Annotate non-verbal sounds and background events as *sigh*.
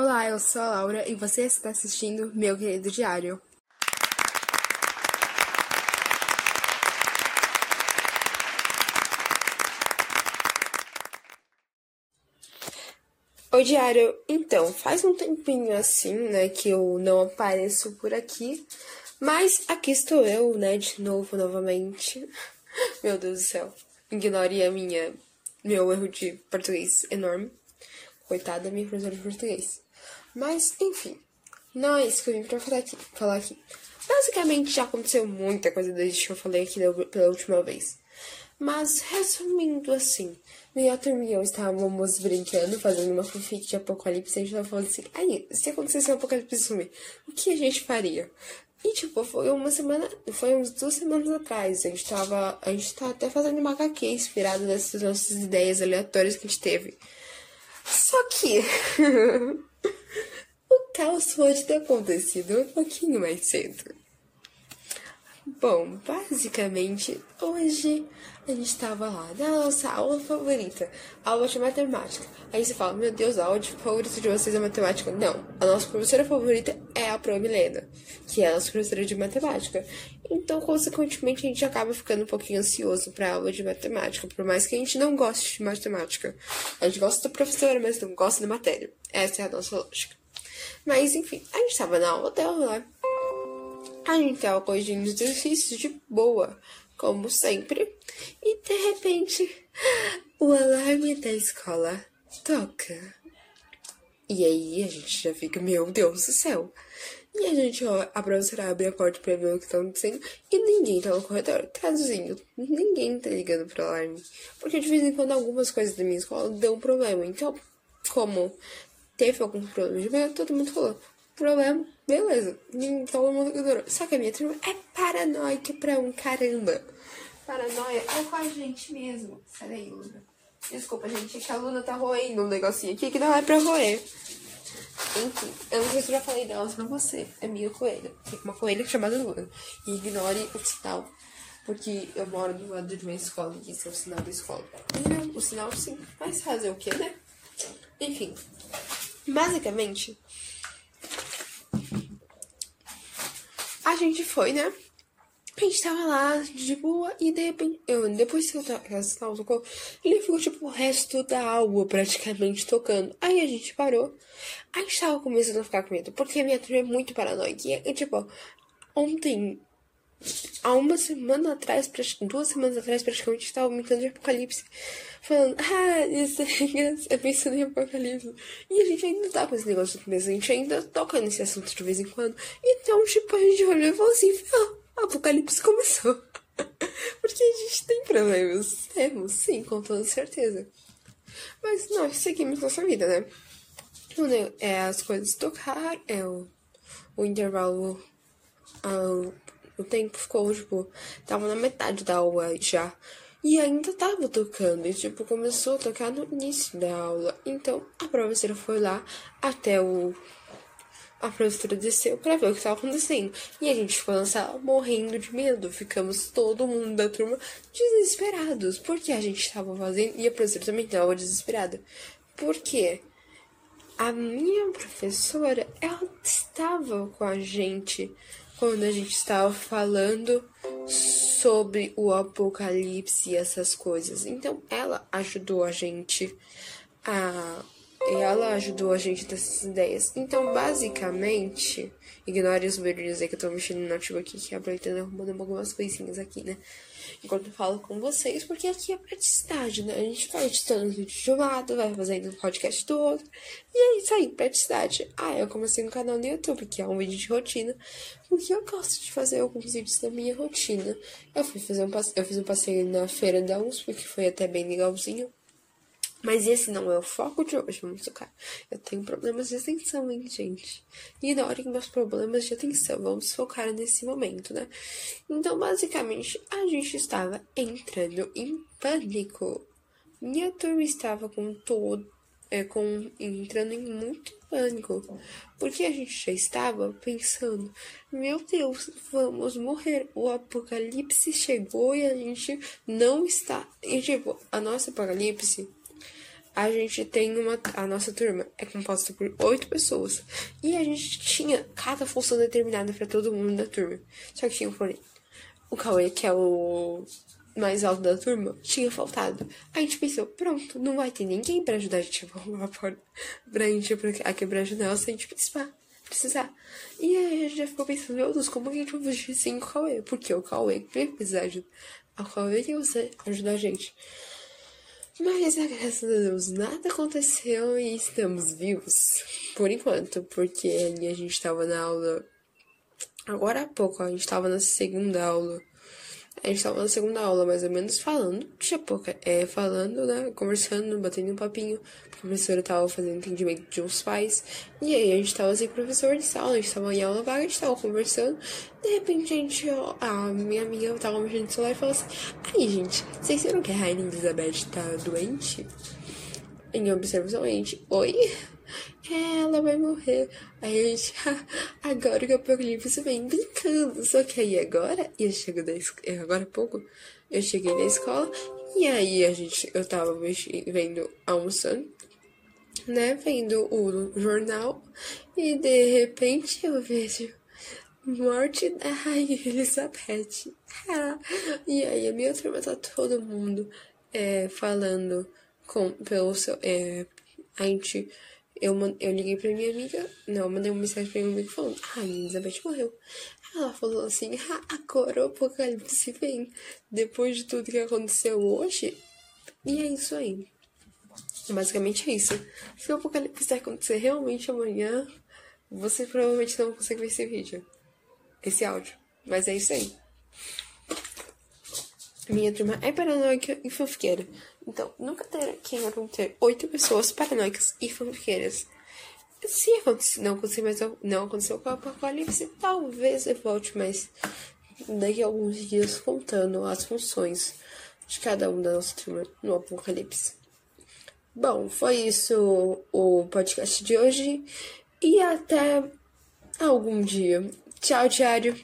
Olá, eu sou a Laura e você está assistindo Meu Querido Diário. Oi, Diário. Então, faz um tempinho assim, né, que eu não apareço por aqui, mas aqui estou eu, né, de novo, novamente. Meu Deus do céu. Ignore a minha, meu erro de português enorme. Coitada da minha professora de português. Mas, enfim, não é isso que eu vim pra falar aqui. Falar aqui. Basicamente, já aconteceu muita coisa desde que eu falei aqui pela última vez. Mas, resumindo assim, minha turma e eu estávamos brincando, fazendo uma fanfic de apocalipse, e a gente tava falando assim, aí, se acontecesse um apocalipse zumbi, o que a gente faria? E, tipo, foi uma semana, foi uns duas semanas atrás, a gente tava, a gente tá até fazendo uma HQ inspirada nessas nossas ideias aleatórias que a gente teve. Só que *laughs* o caos pode ter acontecido um pouquinho mais cedo. Bom, basicamente, hoje a gente tava lá na nossa aula favorita, aula de matemática. Aí você fala, meu Deus, a aula de favorita de vocês é matemática? Não, a nossa professora favorita é a Pro Milena, que é a nossa professora de matemática. Então, consequentemente, a gente acaba ficando um pouquinho ansioso pra aula de matemática, por mais que a gente não goste de matemática. A gente gosta da professora, mas não gosta da matéria. Essa é a nossa lógica. Mas, enfim, a gente tava na aula dela, né? A gente tava corrigindo os exercícios de boa, como sempre. E de repente, o alarme da escola toca. E aí a gente já fica, meu Deus do céu. E a gente, ó, a professora abre a porta pra ver o que tá acontecendo e ninguém tá no corredor. Traduzindo, ninguém tá ligando pro alarme. Porque de vez em quando algumas coisas da minha escola dão problema. Então, como teve algum problema de manhã, todo mundo falou, problema, beleza. Todo mundo ignorou. Só que a minha turma é paranoica pra um caramba. Paranoia é com a gente mesmo. Daí, Luna. Desculpa, gente, é que a Luna tá roendo um negocinho aqui que não é pra roer. Enfim, eu não sei se eu já falei delas pra você. É minha coelha. Tem uma coelha chamada Luna. E ignore o sinal. Porque eu moro do lado de uma escola e esse é o sinal da escola. O sinal sim. Mas fazer o quê, né? Enfim. Basicamente, a gente foi, né? A gente tava lá de boa e de repente, eu, depois que o sinal tocou, ele ficou tipo o resto da aula praticamente tocando. Aí a gente parou. A gente tava começando a ficar com medo, porque a minha turma é muito paranoica. E, tipo, ontem, há uma semana atrás, duas semanas atrás, praticamente, a gente tava brincando de apocalipse. Falando, *laughs* ah, isso é pensando em apocalipse. E a gente ainda tá com esse negócio de cabeça, a gente ainda toca nesse assunto de vez em quando. Então, tipo, a gente olhou e falou assim, ah, apocalipse começou. *laughs* Porque a gente tem problemas. Temos, sim, com toda certeza. Mas nós seguimos nossa vida, né? É as coisas tocar, é o, o intervalo. Uh, o tempo ficou, tipo, tava na metade da aula já. E ainda tava tocando, e tipo, começou a tocar no início da aula. Então a professora foi lá até o a professora desceu para ver o que estava acontecendo. E a gente ficou na sala morrendo de medo. Ficamos todo mundo da turma desesperados. Porque a gente estava fazendo. E a professora também estava desesperada. Porque a minha professora, ela estava com a gente quando a gente estava falando sobre o apocalipse e essas coisas. Então ela ajudou a gente a e ela ajudou a gente nessas ideias. Então, basicamente, ignore os barulhos aí que eu tô mexendo no notebook aqui, aproveitando arrumando algumas coisinhas aqui, né? Enquanto eu falo com vocês, porque aqui é praticidade, né? A gente vai editando vídeo de um lado, vai fazendo um podcast do outro. E é isso aí, praticidade. Ah, eu comecei um canal no YouTube, que é um vídeo de rotina, porque eu gosto de fazer alguns vídeos da minha rotina. Eu fui fazer um eu fiz um passeio na feira da USP, que foi até bem legalzinho. Mas esse não é o foco de hoje, vamos tocar. Eu tenho problemas de atenção, hein, gente? Ignorem meus problemas de atenção, vamos focar nesse momento, né? Então, basicamente, a gente estava entrando em pânico. Minha turma estava com todo. É, com, entrando em muito pânico. Porque a gente já estava pensando: meu Deus, vamos morrer. O apocalipse chegou e a gente não está. E, tipo, a nossa apocalipse a gente tem uma. A nossa turma é composta por oito pessoas. E a gente tinha cada função determinada para todo mundo da turma. Só que tinha, porém, o Cauê, que é o mais alto da turma, tinha faltado. A gente pensou, pronto, não vai ter ninguém para ajudar a gente a arrumar a porta. Pra gente a quebrar a janela se a gente precisar. precisar. E aí a gente já ficou pensando, meu Deus, como que a gente vai fugir sem o Cauê? Porque o Cauê vai precisar ajudar. O Cauê tem você ajudar a gente. Mas, graças a Deus, nada aconteceu e estamos vivos. Por enquanto, porque a gente estava na aula. Agora há pouco, a gente estava na segunda aula a gente tava na segunda aula, mais ou menos, falando, tipo, é, falando, né, conversando, batendo um papinho. A professora tava fazendo entendimento de uns pais. E aí a gente tava sem professor de sala, a gente tava em aula vaga, a gente tava conversando. De repente, a gente, a minha amiga tava mexendo no celular e falou assim: Aí, gente, vocês viram que a Rainha Elizabeth tá doente? Em observação, a gente, oi? É, ela vai morrer. Aí a gente, *laughs* agora que o apocalipse vem brincando. Só que aí agora, eu chego da escola, agora há pouco, eu cheguei na escola e aí a gente, eu tava vendo, almoçando, né, vendo o jornal e de repente eu vejo morte da Rainha Elizabeth. *laughs* e aí a minha turma tá todo mundo é, falando com, pelo seu, é, a gente eu, eu liguei pra minha amiga, não, mandei uma mensagem pra minha amiga falando, ah, a Elizabeth morreu. Ela falou assim, ah, agora o apocalipse vem. Depois de tudo que aconteceu hoje, e é isso aí. Basicamente é isso. Se o apocalipse acontecer realmente amanhã, você provavelmente não consegue ver esse vídeo. Esse áudio. Mas é isso aí. Minha turma é paranoica e fofoqueira. Então, nunca queiram ter oito pessoas paranoicas e fanfiqueiras. Se acontecer, não acontecer mais, não aconteceu com o apocalipse, talvez eu volte mais daqui a alguns dias contando as funções de cada um da nossa turma no apocalipse. Bom, foi isso o podcast de hoje e até algum dia. Tchau, diário.